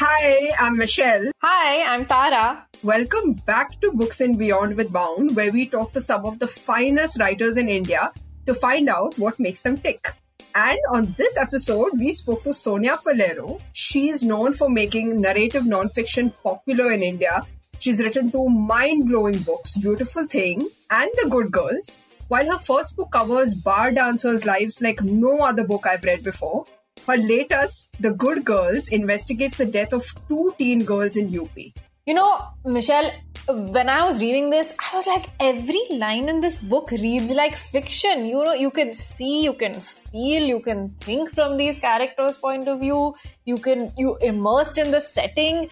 Hi, I'm Michelle. Hi, I'm Tara. Welcome back to Books and Beyond with Bound, where we talk to some of the finest writers in India to find out what makes them tick. And on this episode, we spoke to Sonia Faleiro. She's known for making narrative nonfiction popular in India. She's written two mind blowing books, Beautiful Thing and The Good Girls. While her first book covers bar dancers' lives like no other book I've read before, her latest, The Good Girls, investigates the death of two teen girls in UP. You know, Michelle, when I was reading this, I was like, every line in this book reads like fiction. You know, you can see, you can feel, you can think from these characters' point of view. You can you immersed in the setting.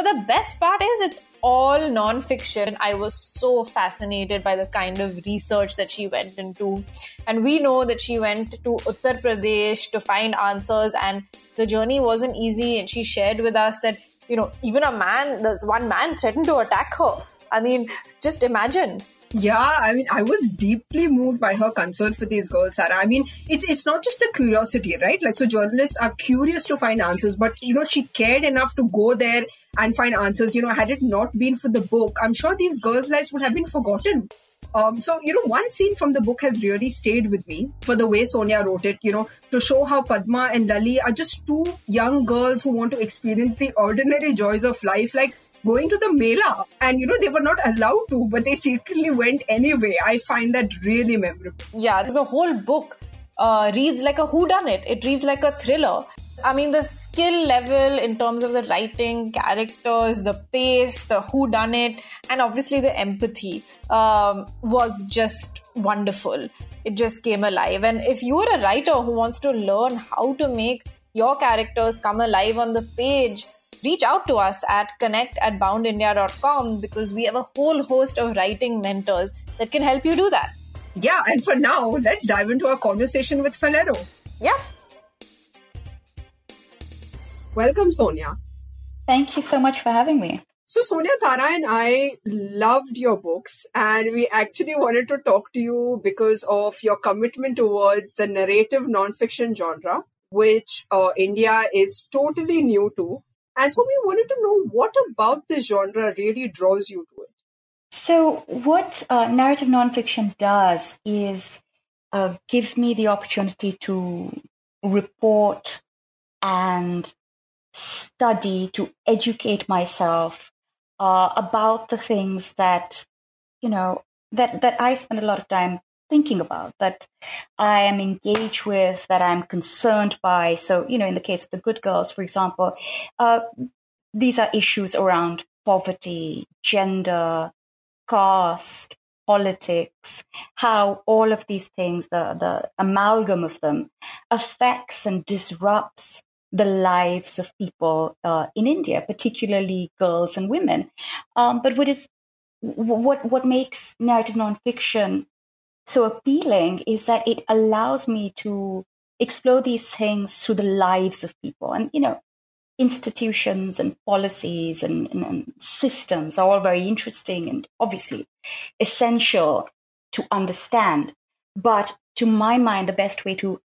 But the best part is it's all non-fiction. I was so fascinated by the kind of research that she went into. And we know that she went to Uttar Pradesh to find answers and the journey wasn't easy. And she shared with us that, you know, even a man, there's one man threatened to attack her. I mean, just imagine. Yeah, I mean, I was deeply moved by her concern for these girls, Sarah. I mean, it's it's not just a curiosity, right? Like, so journalists are curious to find answers, but you know, she cared enough to go there and find answers. You know, had it not been for the book, I'm sure these girls' lives would have been forgotten. Um, so, you know, one scene from the book has really stayed with me for the way Sonia wrote it, you know, to show how Padma and Lalli are just two young girls who want to experience the ordinary joys of life. Like, going to the Mela. And, you know, they were not allowed to, but they secretly went anyway. I find that really memorable. Yeah, there's a whole book uh, reads like a whodunit. It reads like a thriller. I mean, the skill level in terms of the writing, characters, the pace, the whodunit, and obviously the empathy um, was just wonderful. It just came alive. And if you are a writer who wants to learn how to make your characters come alive on the page, reach out to us at connect at boundindia.com because we have a whole host of writing mentors that can help you do that. Yeah, and for now, let's dive into our conversation with Faleiro. Yeah. Welcome, Sonia. Thank you so much for having me. So, Sonia Tara and I loved your books, and we actually wanted to talk to you because of your commitment towards the narrative nonfiction genre, which uh, India is totally new to. And so, we wanted to know what about this genre really draws you. So, what uh, narrative nonfiction does is uh, gives me the opportunity to report and study, to educate myself uh, about the things that, you know, that, that I spend a lot of time thinking about, that I am engaged with, that I'm concerned by. So, you know, in the case of the good girls, for example, uh, these are issues around poverty, gender, caste, politics, how all of these things, the, the amalgam of them, affects and disrupts the lives of people uh, in India, particularly girls and women. Um, but what is what what makes narrative nonfiction so appealing is that it allows me to explore these things through the lives of people, and you know, institutions and policies and, and, and systems are all very interesting and obviously essential to understand. But to my mind, the best way to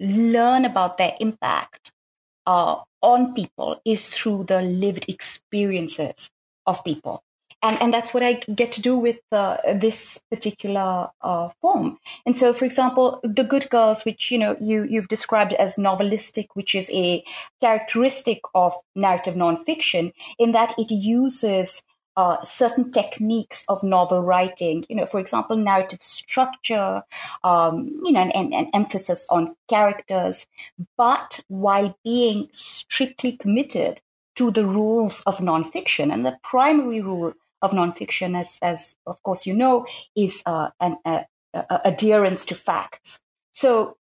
learn about their impact uh, on people is through the lived experiences of people. And, and that's what I get to do with uh, this particular uh, form. And so, for example, the Good Girls, which you know you you've described as novelistic, which is a characteristic of narrative nonfiction, in that it uses uh, certain techniques of novel writing, you know, for example, narrative structure, um, you know, and, and, emphasis on characters, but while being strictly committed to the rules of nonfiction. And the primary rule of nonfiction, as, as of course you know, is uh, an uh, adherence to facts. So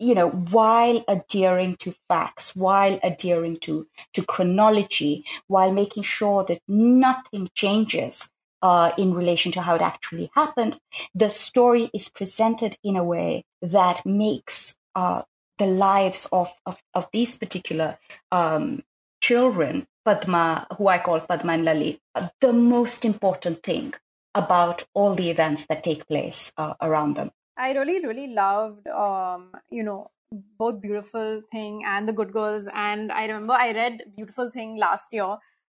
you know, while adhering to facts, while adhering to, to chronology, while making sure that nothing changes uh, in relation to how it actually happened, the story is presented in a way that makes uh, the lives of, of, of these particular um, children, Padma, who I call Padma and Lalli, the most important thing about all the events that take place uh, around them. I really, really loved, um, you know, both Beautiful Thing and The Good Girls. And I remember I read Beautiful Thing last year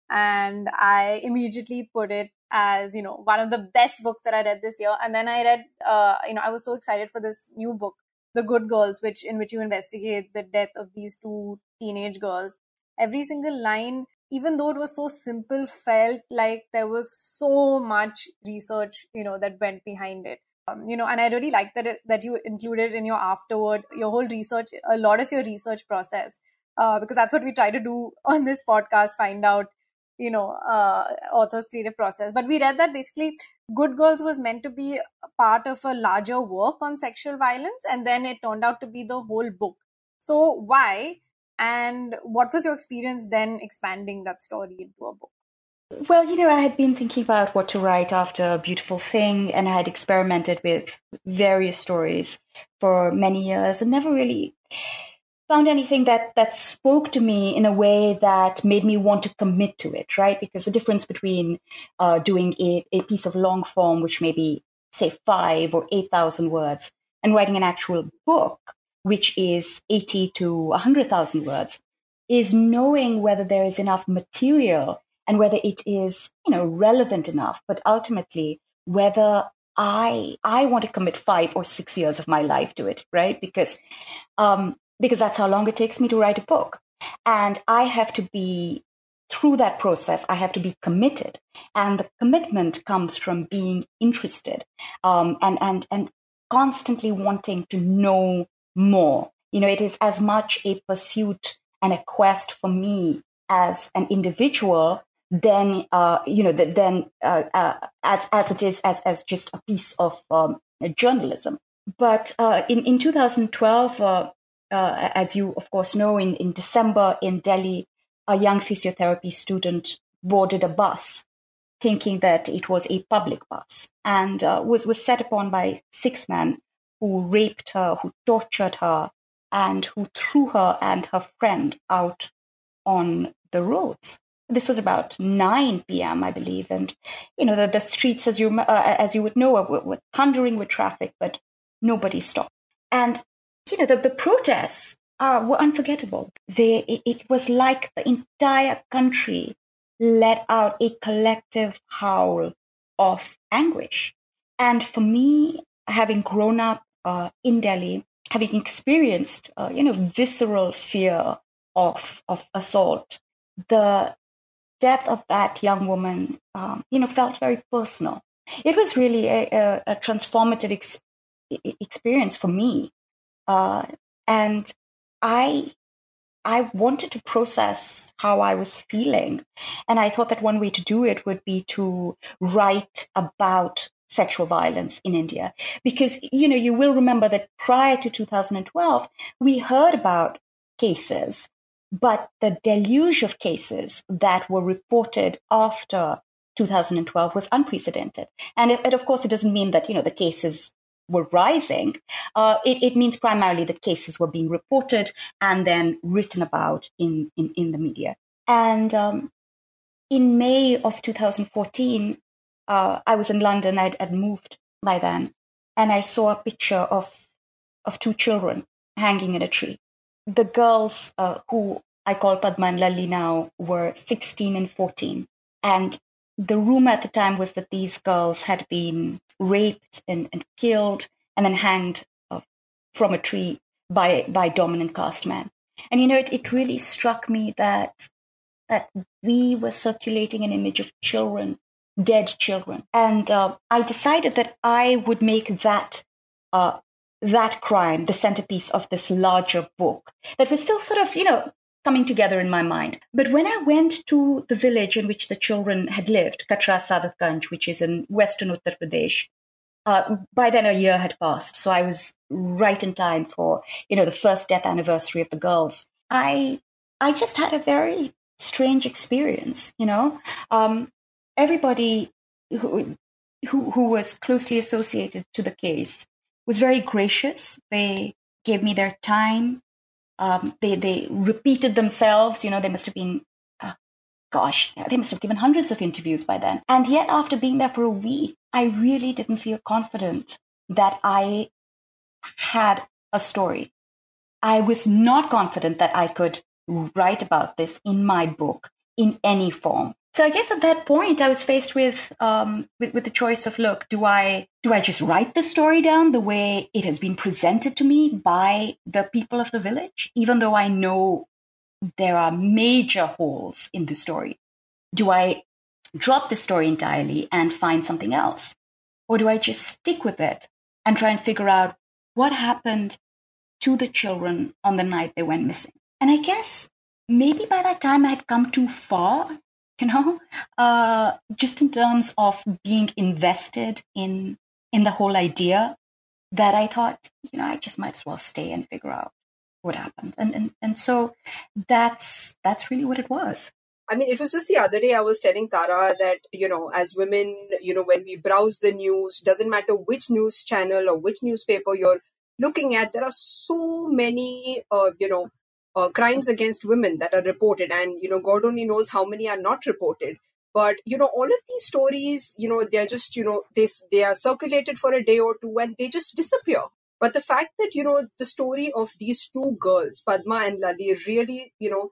and I immediately put it as, you know, one of the best books that I read this year. And then I read, uh, you know, I was so excited for this new book, The Good Girls, which in which you investigate the death of these two teenage girls. Every single line, even though it was so simple, felt like there was so much research, you know, that went behind it. Um, you know, and I really like that it, that you included in your afterword your whole research, a lot of your research process, uh, because that's what we try to do on this podcast. Find out, you know, uh, author's creative process. But we read that basically, Good Girls was meant to be part of a larger work on sexual violence, and then it turned out to be the whole book. So why? And what was your experience then expanding that story into a book? Well, you know, I had been thinking about what to write after Beautiful Thing, and I had experimented with various stories for many years and never really found anything that, that spoke to me in a way that made me want to commit to it, right? Because the difference between uh, doing a, a piece of long form, which may be, say, five or 8,000 words, and writing an actual book, which is 80 to 100,000 words, is knowing whether there is enough material and whether it is, you know, relevant enough, but ultimately whether I I want to commit five or six years of my life to it, right? Because um, because that's how long it takes me to write a book, and I have to be through that process. I have to be committed, and the commitment comes from being interested um, and and and constantly wanting to know more. You know, it is as much a pursuit and a quest for me as an individual than uh, you know then uh, uh, as as it is as as just a piece of um, journalism. But uh, in in 2012, uh, uh, as you of course know, in in December in Delhi, a young physiotherapy student boarded a bus, thinking that it was a public bus, and was was set upon by six men who raped her, who tortured her, and who threw her and her friend out on the roads this was about 9 p.m., I believe, and you know the, the streets, as you uh, as you would know, were, were thundering with traffic, but nobody stopped. And you know the, the protests uh, were unforgettable. They, it, it was like the entire country let out a collective howl of anguish. And for me, having grown up uh, in Delhi, having experienced, uh, you know, visceral fear of of assault, the death of that young woman, um, you know, felt very personal. It was really a, a, a transformative ex- experience for me, uh, and I I wanted to process how I was feeling, and I thought that one way to do it would be to write about sexual violence in India, because you know you will remember that prior to 2012 we heard about cases but the deluge of cases that were reported after 2012 was unprecedented. And it, it, of course, it doesn't mean that, you know, the cases were rising. Uh, it, it, means primarily that cases were being reported and then written about in, in, in the media. And um, in May of 2014, uh, I was in London. I'd, I'd moved by then, and I saw a picture of of two children hanging in a tree the girls uh, who I call Padma and Lalli now were 16 and 14. And the rumor at the time was that these girls had been raped and, and killed and then hanged uh, from a tree by, by dominant caste men. And you know, it, it really struck me that that we were circulating an image of children, dead children. And uh, I decided that I would make that uh, that crime the centerpiece of this larger book that was still sort of, you know, coming together in my mind. But when I went to the village in which the children had lived, Katra Sadatganj, which is in western Uttar Pradesh, uh, by then a year had passed, so I was right in time for you know the first death anniversary of the girls. I I just had a very strange experience. You know, um, everybody who, who who was closely associated to the case was very gracious. They gave me their time. Um, they they repeated themselves. You know, they must have been, uh, gosh, they must have given hundreds of interviews by then. And yet, after being there for a week, I really didn't feel confident that I had a story. I was not confident that I could write about this in my book in any form. So I guess at that point I was faced with, um, with with the choice of look, do I do I just write the story down the way it has been presented to me by the people of the village, even though I know there are major holes in the story? Do I drop the story entirely and find something else? Or do I just stick with it and try and figure out what happened to the children on the night they went missing? And I guess maybe by that time I had come too far, you know, uh, just in terms of being invested in in the whole idea that I thought, you know, I just might as well stay and figure out what happened. And and, and so that's that's really what it was. I mean, it was just the other day I was telling Tara that, you know, as women, you know, when we browse the news, doesn't matter which news channel or which newspaper you're looking at, there are so many, uh, you know, uh, crimes against women that are reported. And, you know, God only knows how many are not reported. But, you know, all of these stories, you know, they're just, you know, they, they are circulated for a day or two and they just disappear. But the fact that, you know, the story of these two girls, Padma and Lalli, really, you know,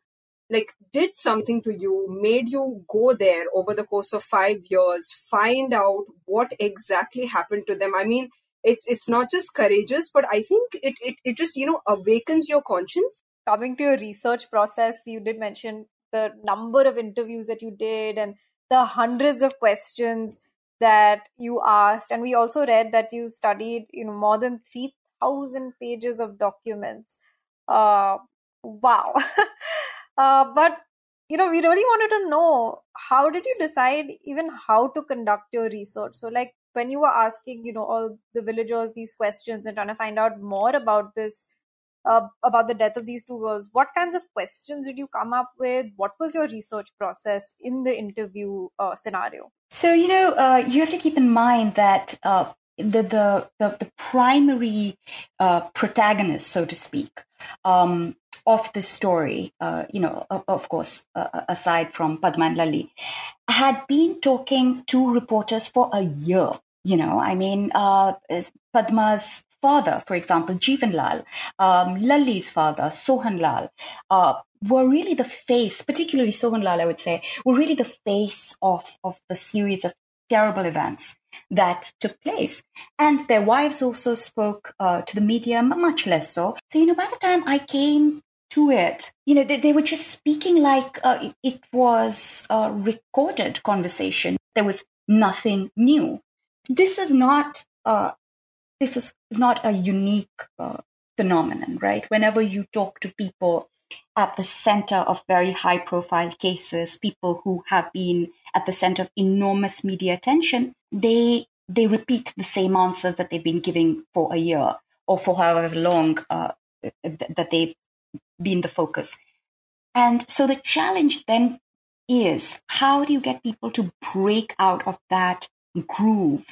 like did something to you made you go there over the course of 5 years find out what exactly happened to them i mean it's it's not just courageous but i think it it, it just you know awakens your conscience coming to your research process you did mention the number of interviews that you did and the hundreds of questions that you asked. And we also read that you studied you know more than 3000 pages of documents. Uh wow. Uh, but you know, we really wanted to know how did you decide even how to conduct your research? So, like when you were asking, you know, all the villagers these questions and trying to find out more about this, uh, about the death of these two girls, what kinds of questions did you come up with? What was your research process in the interview uh, scenario? So, you know, uh, you have to keep in mind that uh, the, the, the, the, primary uh, protagonist, so to speak, um, of the story, uh, you know, of, course, uh, uh aside from Padma Lalli, had been talking to reporters for a year. You know, I mean, uh, Padma's father, for example, Jeevan Lal, um, Lalli's father, Sohan Lal, uh, were really the face, particularly Sohan Lal, I would say, were really the face of, of the series of terrible events that took place. And their wives also spoke uh, to the media, much less so. So, you know, by the time I came to it. You know, they, they were just speaking like uh, it was a recorded conversation. There was nothing new. This is not uh, this is not a unique uh, phenomenon, right? Whenever you talk to people at the center of very high profile cases, people who have been at the center of enormous media attention, they they repeat the same answers that they've been giving for a year or for however long uh, that they've been the focus. And so the challenge then is how do you get people to break out of that groove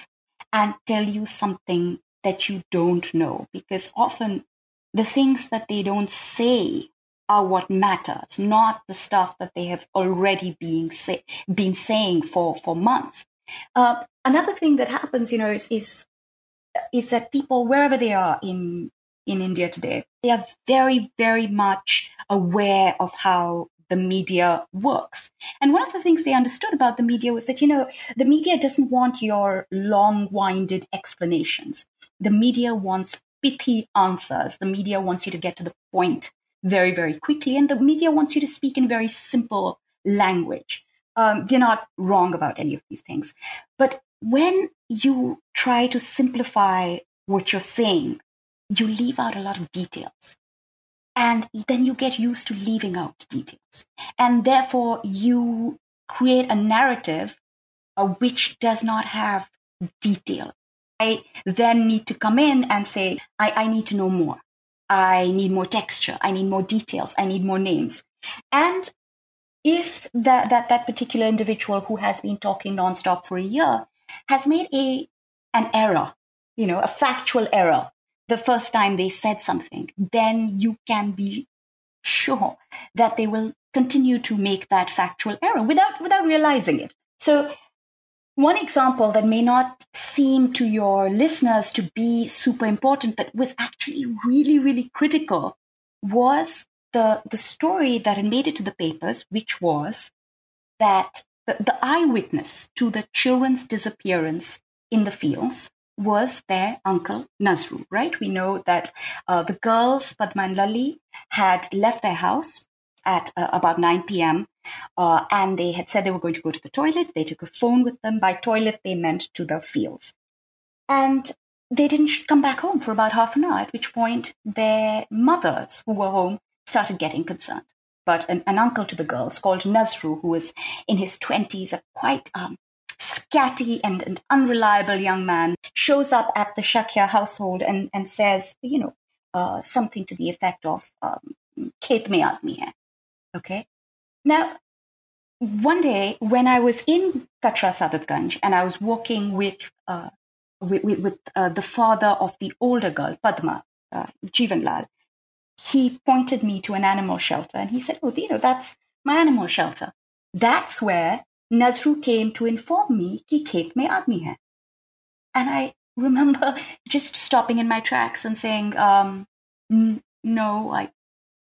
and tell you something that you don't know? Because often the things that they don't say are what matters, not the stuff that they have already been, say, been saying for, for months. Uh, another thing that happens, you know, is, is is that people, wherever they are in in India today. They are very, very much aware of how the media works. And one of the things they understood about the media was that, you know, the media doesn't want your long winded explanations. The media wants pithy answers. The media wants you to get to the point very, very quickly. And the media wants you to speak in very simple language. Um, they're not wrong about any of these things. But when you try to simplify what you're saying you leave out a lot of details. And then you get used to leaving out details. And therefore, you create a narrative uh, which does not have detail. I then need to come in and say, I, I need to know more. I need more texture. I need more details. I need more names. And if that, that, that particular individual who has been talking nonstop for a year has made a an error, you know, a factual error, the first time they said something, then you can be sure that they will continue to make that factual error without without realizing it. So one example that may not seem to your listeners to be super important, but was actually really, really critical was the, the story that had made it to the papers, which was that the, the eyewitness to the children's disappearance in the fields was their uncle Nazru, right? We know that uh, the girls, Padma and Lalli, had left their house at uh, about 9 p.m. Uh, and they had said they were going to go to the toilet. They took a phone with them. By toilet, they meant to the fields. And they didn't come back home for about half an hour, at which point their mothers who were home started getting concerned. But an, an uncle to the girls called Nazru, who was in his 20s, a quite um, scatty and, and, unreliable young man, shows up at the Shakya household and, and says, you know, uh, something to the effect of, um. Okay. Now, one day when I was in Katra Sadatganj and I was walking with uh, with, with, uh, the father of the older girl, Padma, uh, Jivan Lal, he pointed me to an animal shelter and he said, Oh, you know, that's my animal shelter. That's where Nazru came to inform me ki khet mein aadmi hai. And I remember just stopping in my tracks and saying, um, No, I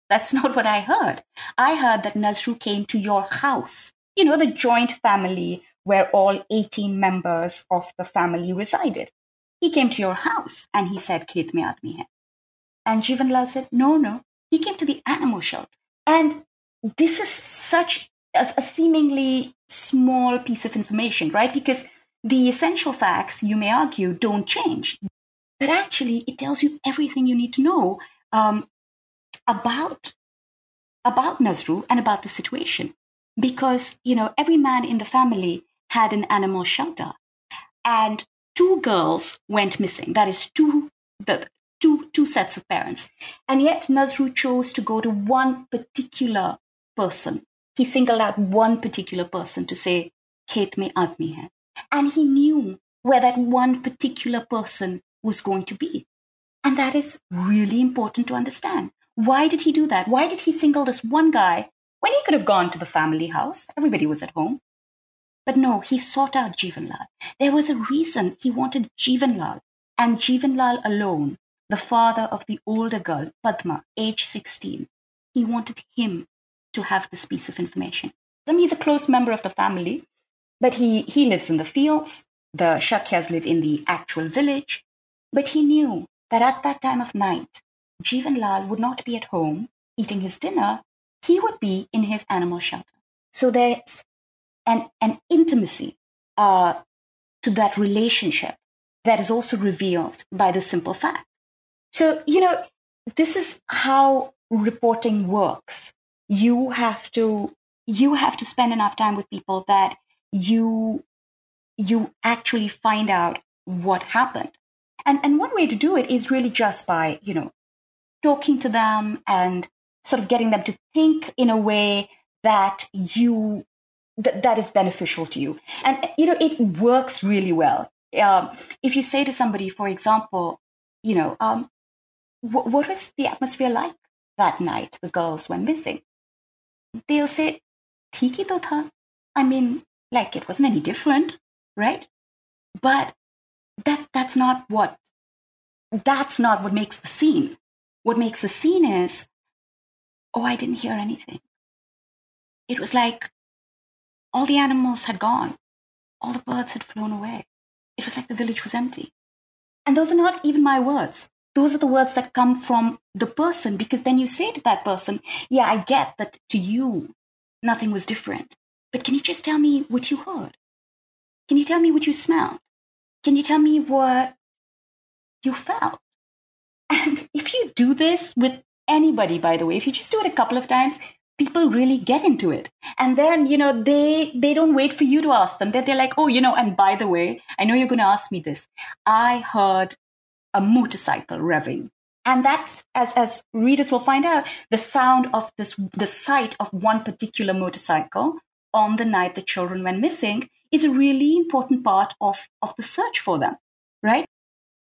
that's not what I heard. I heard that Nazru came to your house, you know, the joint family where all 18 members of the family resided. He came to your house and he said, Khet mein aadmi hai. And Jivanlal said, no, no, he came to the animal shelter. And this is such a, a seemingly small piece of information, right? Because the essential facts, you may argue, don't change. But actually, it tells you everything you need to know um, about about Nazru and about the situation. Because, you know, every man in the family had an animal shelter. And two girls went missing. That is two the two two sets of parents. And yet Nazru chose to go to one particular person. He singled out one particular person to say, Khet mein aadmi hai. And he knew where that one particular person was going to be. And that is really important to understand. Why did he do that? Why did he single this one guy when he could have gone to the family house? Everybody was at home. But no, he sought out Jivanlal. There was a reason he wanted Jivanlal and Jivanlal alone, the father of the older girl, Padma, age 16. He wanted him to have this piece of information. I mean, he's a close member of the family, but he, he lives in the fields. The Shakyas live in the actual village. But he knew that at that time of night, Jivanlal would not be at home eating his dinner, he would be in his animal shelter. So there's an, an intimacy uh, to that relationship that is also revealed by the simple fact. So, you know, this is how reporting works. You have to you have to spend enough time with people that you you actually find out what happened. And and one way to do it is really just by, you know, talking to them and sort of getting them to think in a way that you that, that is beneficial to you. And you know it works really well. Um, if you say to somebody for example you know um, wh- what was the atmosphere like that night the girls went missing? They'll say tiki to tha. i mean like it wasn't any different right? But that that's not what that's not what makes the scene what makes a scene is, oh, I didn't hear anything. It was like all the animals had gone, all the birds had flown away. It was like the village was empty. And those are not even my words. Those are the words that come from the person because then you say to that person, Yeah, I get that to you, nothing was different. But can you just tell me what you heard? Can you tell me what you smelled? Can you tell me what you felt? If you do this with anybody, by the way, if you just do it a couple of times, people really get into it. And then, you know, they they don't wait for you to ask them. They're, they're like, oh, you know, and by the way, I know you're going to ask me this. I heard a motorcycle revving. And that, as, as readers will find out, the sound of this, the sight of one particular motorcycle on the night the children went missing is a really important part of, of the search for them, right?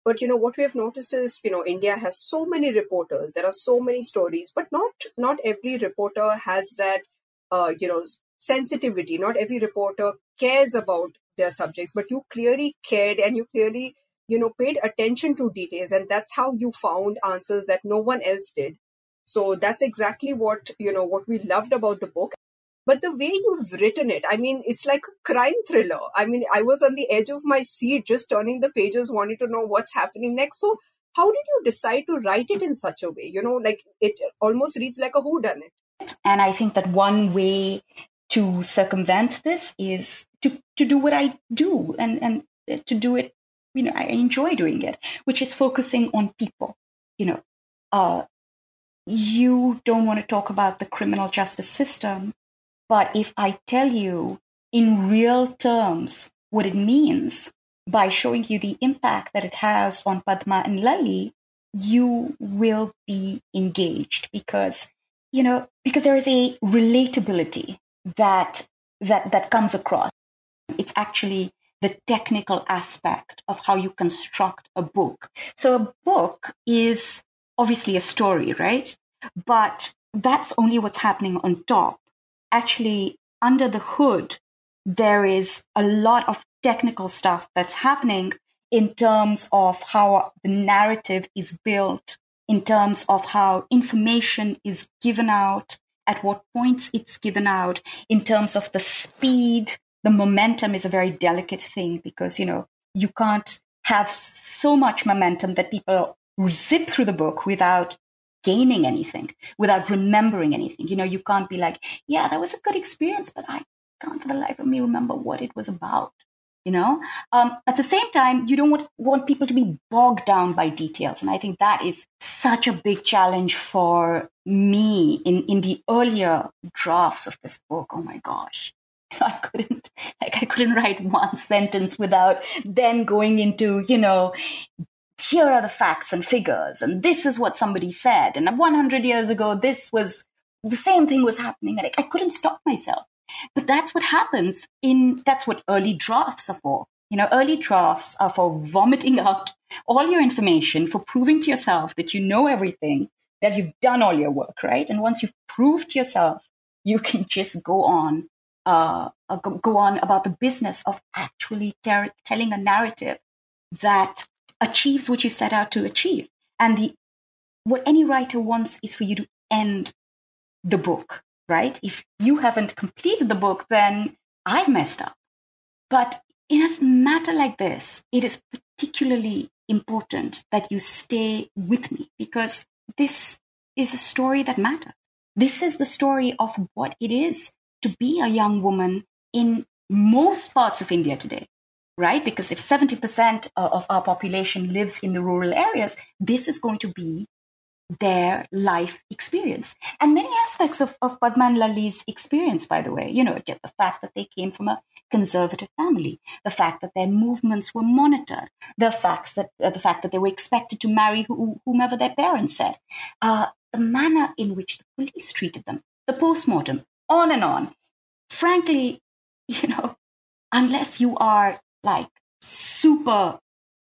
But you know what we have noticed is you know india has so many reporters. There are so many stories but not not every reporter has that uh, you know sensitivity. Not every reporter cares about their subjects but you clearly cared and you clearly you know paid attention to details and that's how you found answers that no one else did. So that's exactly what, you know, what we loved about the book. But the way you've written it, I mean, it's like a crime thriller. I mean, I was on the edge of my seat just turning the pages, wanting to know what's happening next. So how did you decide to write it in such a way? You know, like it almost reads like a whodunit. And I think that one way to circumvent this is to, to do what I do and, and to do it, you know, I enjoy doing it, which is focusing on people. You know, uh, you don't want to talk about the criminal justice system, but if I tell you in real terms what it means by showing you the impact that it has on Padma and Lalli, you will be engaged because, you know, because there is a relatability that that that comes across. It's actually the technical aspect of how you construct a book. So a book is obviously a story, right? But that's only what's happening on top. Actually, under the hood, there is a lot of technical stuff that's happening in terms of how the narrative is built, in terms of how information is given out, at what points it's given out, in terms of the speed. The momentum is a very delicate thing because, you know, you can't have so much momentum that people zip through the book without gaining anything, without remembering anything. You know, you can't be like, yeah, that was a good experience, but I can't for the life of me remember what it was about you know? Um, at the same time you don't want, want people to be bogged down by details and i think that is such a big challenge for me in, in the earlier drafts of this book. Oh my gosh. I couldn't like i couldn't write one sentence without then going into you know here are the facts and figures and this is what somebody said and 100 years ago this was the same thing was happening and I, I couldn't stop myself but that's what happens in, that's what early drafts are for. You know, early drafts are for vomiting out all your information, for proving to yourself that you know everything, that you've done all your work, right? And once you've proved to yourself, you can just go on, uh, uh go, on about the business of actually ter- telling a narrative that achieves what you set out to achieve. And the what any writer wants is for you to end the book right? If you haven't completed the book, then I've messed up. But in a matter like this, it is particularly important that you stay with me because this is a story that matters. This is the story of what it is to be a young woman in most parts of India today, right? Because if 70% of our population lives in the rural areas, this is going to be their life experience. And many aspects of, of Padma and Lalli's experience, by the way, you know, the fact that they came from a conservative family, the fact that their movements were monitored, the facts that uh, the fact that they were expected to marry who, whomever their parents said, uh, the manner in which the police treated them, the postmortem, on and on. Frankly, you know, unless you are like super,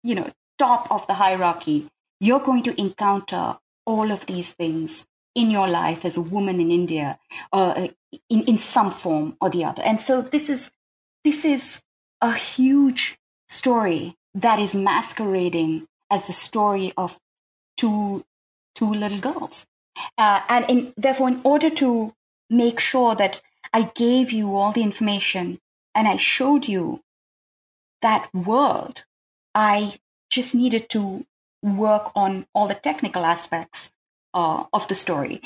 you know, top of the hierarchy, you're going to encounter all of these things in your life as a woman in India, uh, in in some form or the other. And so this is this is a huge story that is masquerading as the story of two two little girls. Uh, and in, therefore, in order to make sure that I gave you all the information and I showed you that world, I just needed to work on all the technical aspects uh, of the story.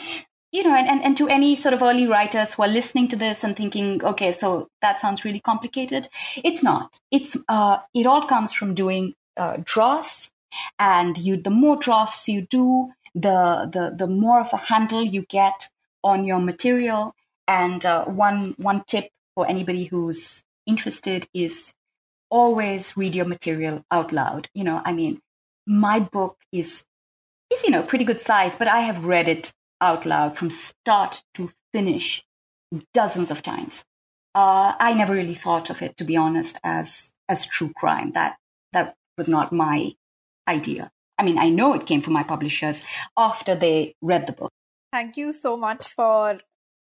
You know, and, and, and to any sort of early writers who are listening to this and thinking, okay, so that sounds really complicated. It's not. It's uh, it all comes from doing uh, drafts, and you the more drafts you do, the the the more of a handle you get on your material. And uh, one one tip for anybody who's interested is always read your material out loud. You know, I mean, my book is is you know pretty good size, but I have read it out loud from start to finish dozens of times. Uh, I never really thought of it, to be honest, as as true crime. That that was not my idea. I mean, I know it came from my publishers after they read the book. Thank you so much for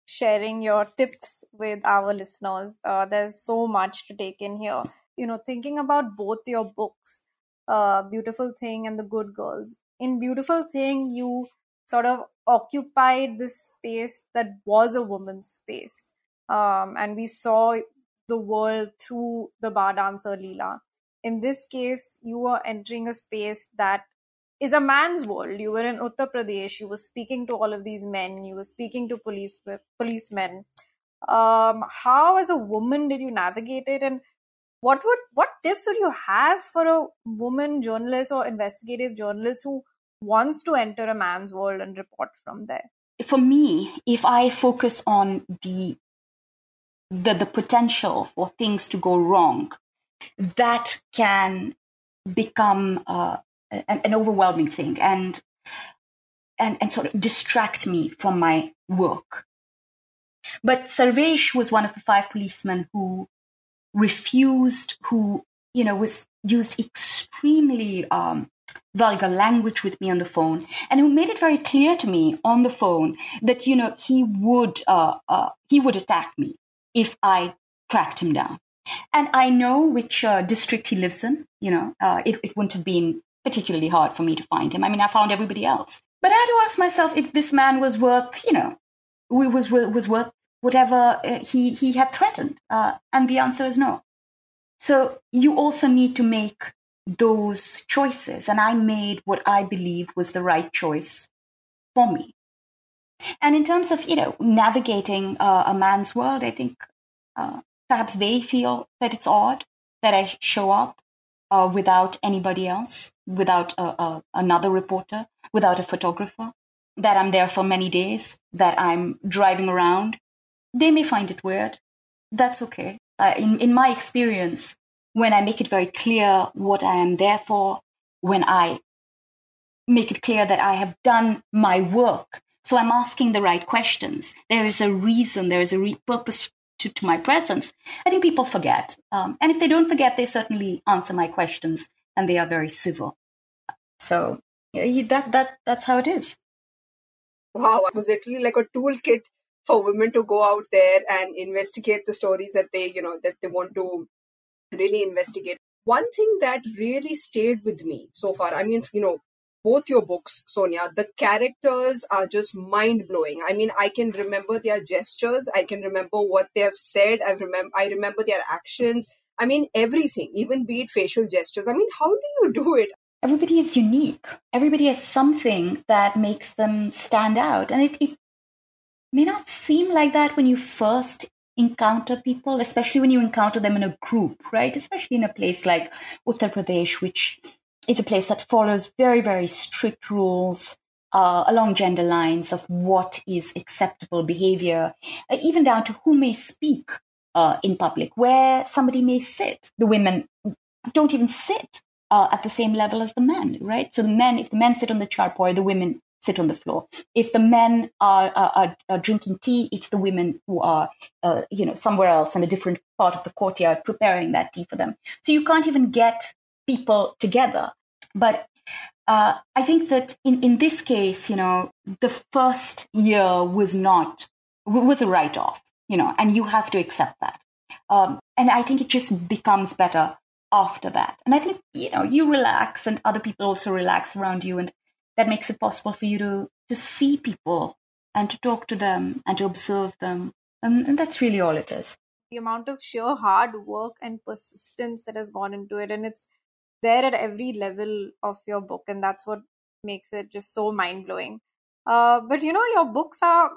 sharing your tips with our listeners. Uh, there's so much to take in here. You know, thinking about both your books, uh, Beautiful Thing and The Good Girls. In Beautiful Thing, you sort of occupied this space that was a woman's space. Um, and we saw the world through the bar dancer Leela. In this case, you were entering a space that is a man's world. You were in Uttar Pradesh. You were speaking to all of these men. You were speaking to police policemen. Um, how, as a woman, did you navigate it, and what would what tips would you have for a woman journalist or investigative journalist who wants to enter a man's world and report from there? For me, if I focus on the the, the potential for things to go wrong, that can become uh, an, an, overwhelming thing and, and and sort of distract me from my work. But Sarvesh was one of the five policemen who refused, who you know was used extremely um, vulgar language with me on the phone, and who made it very clear to me on the phone that you know he would uh, uh, he would attack me if I tracked him down. And I know which uh, district he lives in. You know, uh, it, it wouldn't have been particularly hard for me to find him. I mean, I found everybody else. But I had to ask myself if this man was worth, you know, was was worth whatever uh, he he had threatened. Uh, and the answer is no. So you also need to make those choices, and I made what I believe was the right choice for me. And in terms of you know navigating uh, a man's world, I think uh, perhaps they feel that it's odd that I show up uh, without anybody else, without a, a, another reporter, without a photographer, that I'm there for many days, that I'm driving around. They may find it weird. That's okay. Uh, in in my experience, when I make it very clear what I am there for, when I make it clear that I have done my work so I'm asking the right questions. There is a reason, there is a re- purpose to, to, my presence. I think people forget. Um, and if they don't forget, they certainly answer my questions and they are very civil. So that, that, that's how it is. Wow, it was literally like a toolkit for women to go out there and investigate the stories that they, you know, that they want to really investigate. One thing that really stayed with me so far, I mean, you know, both your books, Sonia, the characters are just mind blowing. I mean, I can remember their gestures. I can remember what they have said. I remember, I remember their actions. I mean, everything, even be it facial gestures. I mean, how do you do it? Everybody is unique. Everybody has something that makes them stand out. And it, it may not seem like that when you first encounter people, especially when you encounter them in a group, right? Especially in a place like Uttar Pradesh, which is a place that follows very, very strict rules uh, along gender lines of what is acceptable behavior, uh, even down to who may speak uh, in public, where somebody may sit. The women don't even sit uh, at the same level as the men, right? So the men, if the men sit on the charpoy, the women sit on the floor. If the men are, are, are drinking tea, it's the women who are, uh, you know, somewhere else in a different part of the courtyard preparing that tea for them. So you can't even get people together. But uh, I think that in, in this case, you know, the first year was not, was a write off, you know, and you have to accept that. Um, and I think it just becomes better after that. And I think, you know, you relax and other people also relax around you. And that makes it possible for you to, to see people and to talk to them and to observe them. And, and that's really all it is. The amount of sheer hard work and persistence that has gone into it. And it's, there at every level of your book and that's what makes it just so mind-blowing uh, but you know your books are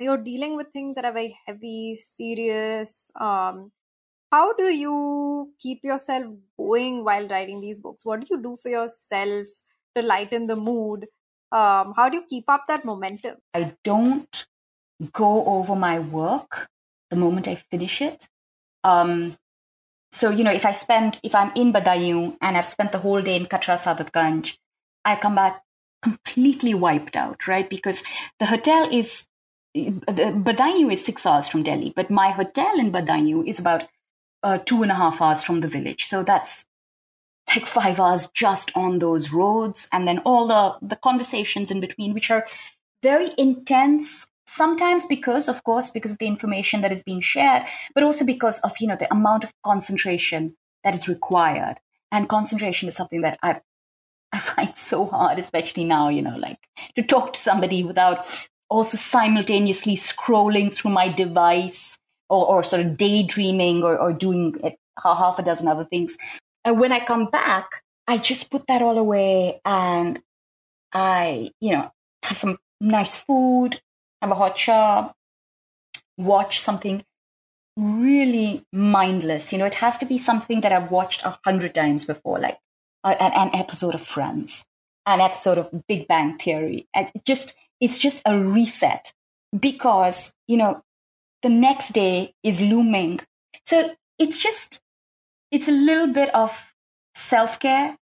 you're dealing with things that are very heavy serious um, how do you keep yourself going while writing these books what do you do for yourself to lighten the mood. Um, how do you keep up that momentum? I don't go over my work the moment i finish it. Um, so you know if i spend if i'm in Badaun and i've spent the whole day in katra sadat ganj i come back completely wiped out right? Because the hotel is the Badaun is six hours from Delhi, but my hotel in Badaun is about uh, two and a half hours from the village. So that's like five hours just on those roads. And then all the, the conversations in between, which are very intense sometimes because of course because of the information that is being shared but also because of you know the amount of concentration that is required and concentration is something that i've I find so hard, especially now, you know, like to talk to somebody without also simultaneously scrolling through my device or, or sort of daydreaming or, or doing uh, half a dozen other things. And when I come back, I just put that all away and I, you know, have some nice food, have a hot shower, watch something really mindless. You know, it has to be something that I've watched a hundred times before, like an, an, episode of Friends, an episode of Big Bang Theory. And it just it's just a reset because you know the next day is looming. So it's just it's a little bit of self care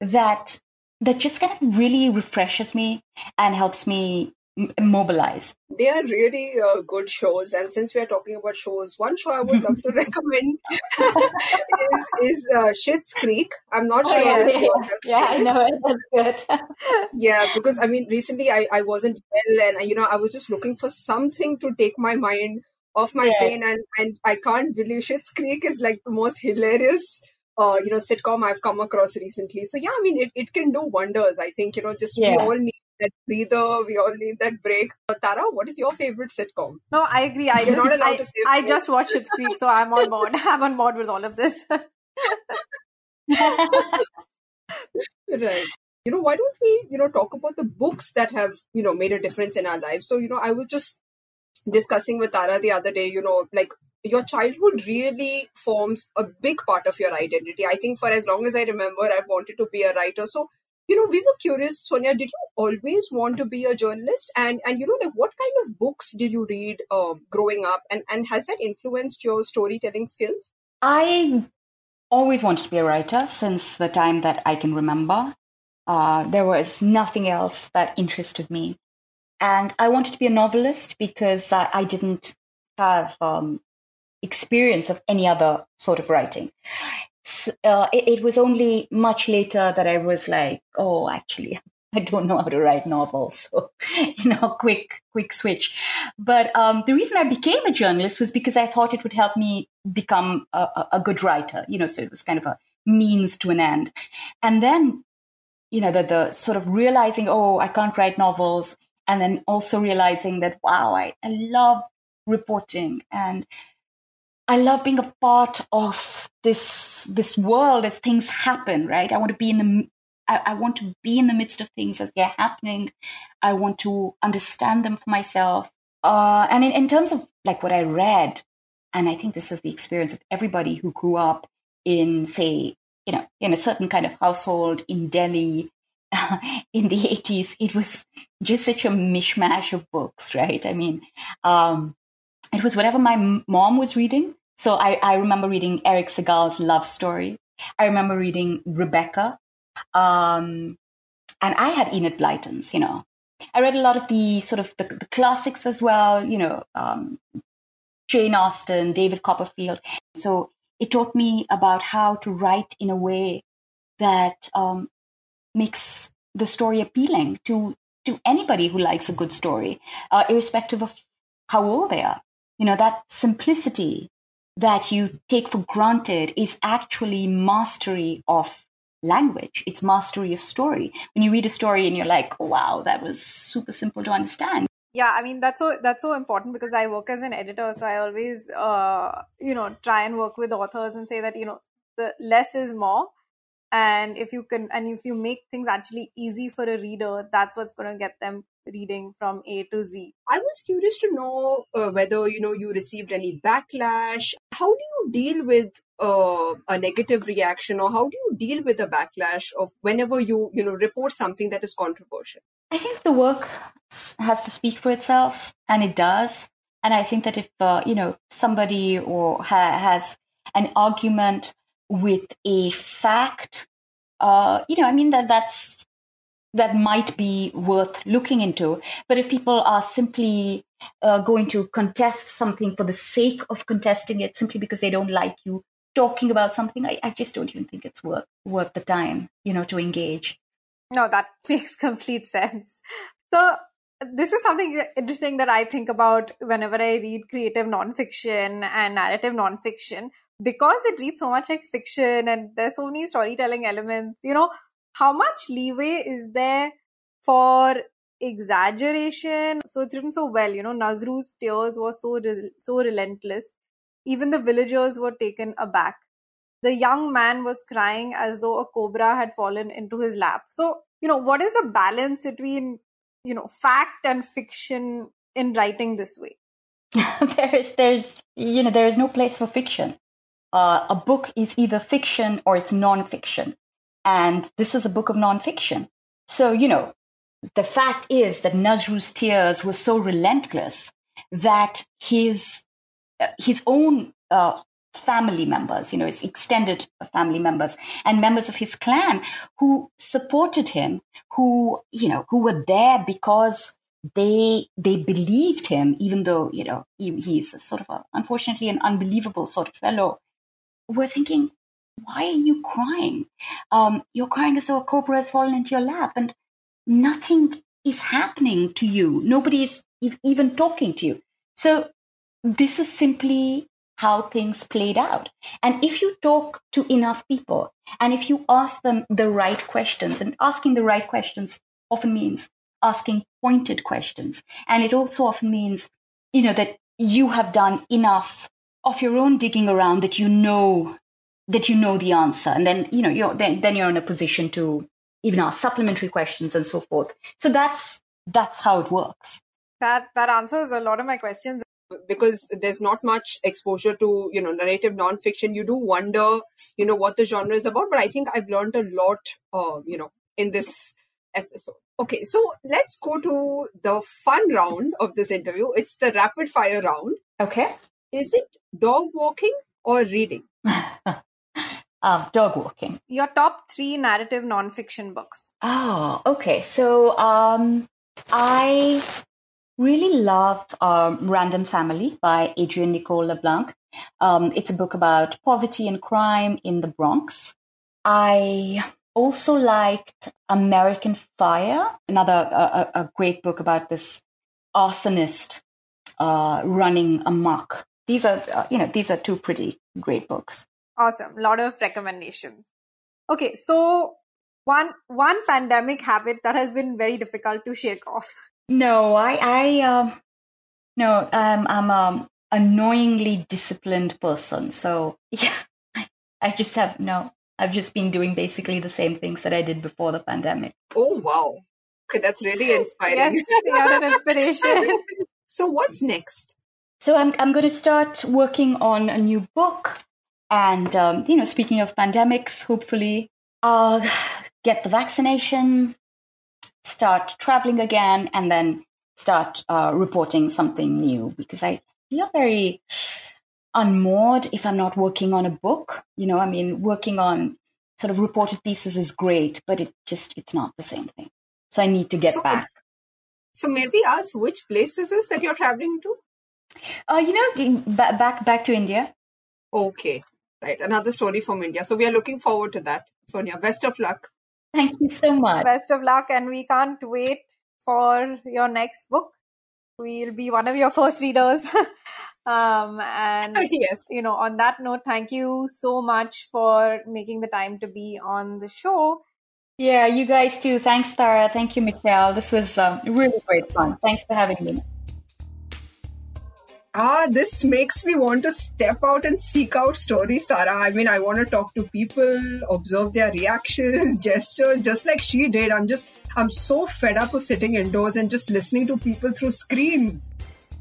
that that just kind of really refreshes me and helps me mobilize. They are really uh, good shows, and since we are talking about shows, one show I would love to recommend is is uh, Schitt's Creek. I'm not oh, sure. Yeah, yeah. yeah I know it. That's good. yeah, because I mean, recently I I wasn't well, and you know I was just looking for something to take my mind off my yeah. pain, and and I can't believe Schitt's Creek is like the most hilarious uh, you know, sitcom I've come across recently. So yeah, I mean, it, it can do wonders. I think, you know, just yeah. we all need that breather. We all need that break. Tara, what is your favorite sitcom? No, I agree. I just, I, I just watched Schitt's Creek, so I'm on board. I'm on board with all of this. right. You know, why don't we, you know, talk about the books that have, you know, made a difference in our lives? So, you know, I was just discussing with Tara the other day, you know, like your childhood really forms a big part of your identity. I think for as long as I remember, I've wanted to be a writer. So, you know, we were curious, Sonia, did you always want to be a journalist? And and you know, like what kind of books did you read um, growing up? And and has that influenced your storytelling skills? I always wanted to be a writer since the time that I can remember. Uh, there was nothing else that interested me. And I wanted to be a novelist because I, I didn't have um, experience of any other sort of writing. Uh, it, it, was only much later that I was like, oh, actually, I don't know how to write novels. So, you know, quick, quick switch. But um, the reason I became a journalist was because I thought it would help me become a, a good writer, you know, so it was kind of a means to an end. And then, you know, the, the sort of realizing, oh, I can't write novels. And then also realizing that, wow, I, I love reporting and I love being a part of this this world as things happen, right? I want to be in the I, want to be in the midst of things as they're happening. I want to understand them for myself. Uh, and in, in terms of like what I read, and I think this is the experience of everybody who grew up in, say, you know, in a certain kind of household in Delhi in the 80s, it was just such a mishmash of books, right? I mean, um, it was whatever my mom was reading. So I, I remember reading Erich Segal's Love Story. I remember reading Rebecca. Um, and I had Enid Blyton's, you know. I read a lot of the sort of the, the classics as well, you know, um, Jane Austen, David Copperfield. So it taught me about how to write in a way that um, makes the story appealing to to anybody who likes a good story, uh, irrespective of how old they are you know, that simplicity that you take for granted is actually mastery of language. It's mastery of story. When you read a story and you're like, wow, that was super simple to understand. Yeah, I mean that's so that's so important because I work as an editor, so I always uh, you know try and work with authors and say that you know the less is more and if you can and if you make things actually easy for a reader that's what's going to get them reading from a to z. I was curious to know uh, whether you know you received any backlash. How do you deal with uh, a negative reaction or how do you deal with a backlash of whenever you you know report something that is controversial? I think the work has to speak for itself and it does. And i think that if uh, you know somebody or ha- has an argument with a fact, uh, you know, I mean that that's that might be worth looking into. But if people are simply uh, going to contest something for the sake of contesting it, simply because they don't like you talking about something, I, I just don't even think it's worth worth the time, you know, to engage. No, that makes complete sense. So this is something interesting that I think about whenever I read creative nonfiction and narrative nonfiction because it reads so much like fiction and there's so many storytelling elements. You know, how much leeway is there for exaggeration? So it's written so well. You know, Nazru's tears were so re- so relentless. Even the villagers were taken aback. The young man was crying as though a cobra had fallen into his lap. So, you know, what is the balance between, you know, fact and fiction in writing this way? there's, there's, you know, there is no place for fiction. Uh, a book is either fiction or it's non-fiction, and this is a book of non-fiction. So, you know, the fact is that Nazru's tears were so relentless that his uh, his own uh, family members, you know, his extended family members and members of his clan who supported him, who, you know, who were there because they they believed him, even though, you know, he, he's sort of a, unfortunately an unbelievable sort of fellow, were thinking, why are you crying? Um, you're crying as though a cobra has fallen into your lap and nothing is happening to you. Nobody is even talking to you. So this is simply how things played out. And if you talk to enough people and if you ask them the right questions, and asking the right questions often means asking pointed questions. And it also often means, you know, that you have done enough of your own digging around that you know that you know the answer. And then, you know, you're then, then you're in a position to even ask supplementary questions and so forth. So that's that's how it works. That that answers a lot of my questions because there's not much exposure to you know narrative nonfiction you do wonder you know what the genre is about but i think i've learned a lot uh, you know in this episode okay so let's go to the fun round of this interview it's the rapid fire round okay is it dog walking or reading um, dog walking your top three narrative nonfiction books oh okay so um i really love um, Random Family by Adrian Nicole LeBlanc. Um, it's a book about poverty and crime in the Bronx. I also liked American Fire, another a, a great book about this arsonist uh, running amok. These are, uh, you know, these are two pretty great books. Awesome, a lot of recommendations. Okay, so one one pandemic habit that has been very difficult to shake off. No, I, I, um, no, um, I'm um annoyingly disciplined person. So yeah, I just have no. I've just been doing basically the same things that I did before the pandemic. Oh wow, okay, that's really inspiring. yes, you're an inspiration. so what's next? So I'm I'm going to start working on a new book, and um, you know, speaking of pandemics, hopefully I'll get the vaccination, start traveling again and then start uh, reporting something new because I feel very unmoored if I'm not working on a book. You know, I mean, working on sort of reported pieces is great, but it just it's not the same thing. So I need to get so, back. So maybe ask which places is that you're traveling to? Uh, you know, back back to India. Okay, right. Another story from India. So we are looking forward to that. Sonia, best of luck. Thank you so much. Best of luck, and we can't wait for your next book. We'll be one of your first readers. um, and yes, you know, on that note, thank you so much for making the time to be on the show. Yeah, you guys too. Thanks, Tara. Thank you, Michelle. This was um, really great fun. Thanks for having me ah, this makes me want to step out and seek out stories, Tara. I mean, I want to talk to people, observe their reactions, gestures, just like she did. I'm just, I'm so fed up of sitting indoors and just listening to people through screens.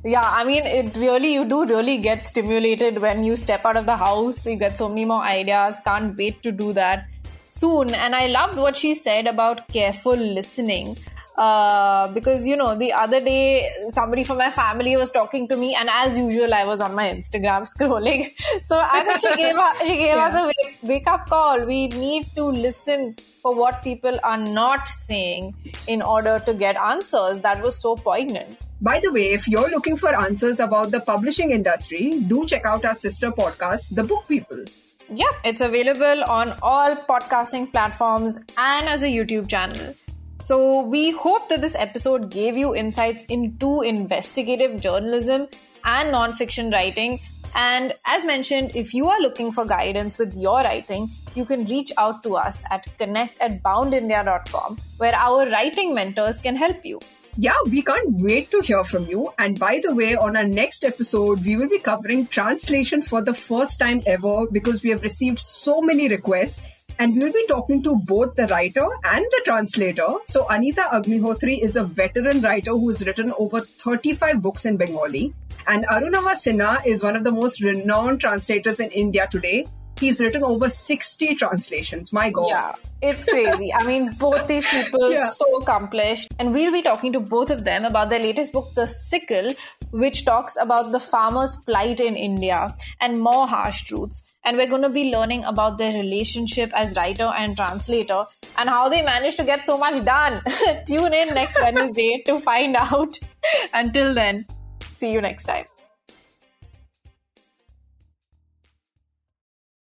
Yeah, I mean, it really, you do really get stimulated when you step out of the house. You get so many more ideas. Can't wait to do that soon. And I loved what she said about careful listening uh, because you know the other day somebody from my family was talking to me and as usual i was on my instagram scrolling so i think she gave, us, she gave yeah. us a wake, wake up call we need to listen for what people are not saying in order to get answers that was so poignant by the way, if you're looking for answers about the publishing industry, do check out our sister podcast, The Book People. Yeah, it's available on all podcasting platforms and as a YouTube channel. So, we hope that this episode gave you insights into investigative journalism and nonfiction writing And as mentioned, if you are looking for guidance with your writing, you can reach out to us at connect at boundindia.com, where our writing mentors can help you. Yeah, we can't wait to hear from you. And by the way, on our next episode, we will be covering translation for the first time ever because we have received so many requests and we'll be talking to both the writer and the translator. So Anita Agnihotri is a veteran writer who has written over 35 books in Bengali. And Arunava Sinha is one of the most renowned translators in India today. He's written over 60 translations. My God. Yeah, it's crazy. I mean, both these people Yeah. so accomplished. And we'll be talking to both of them about their latest book, The Sickle, which talks about the farmer's plight in India and more harsh truths. And we're going to be learning about their relationship as writer and translator and how they managed to get so much done. Tune in next Wednesday to find out. Until then, see you next time.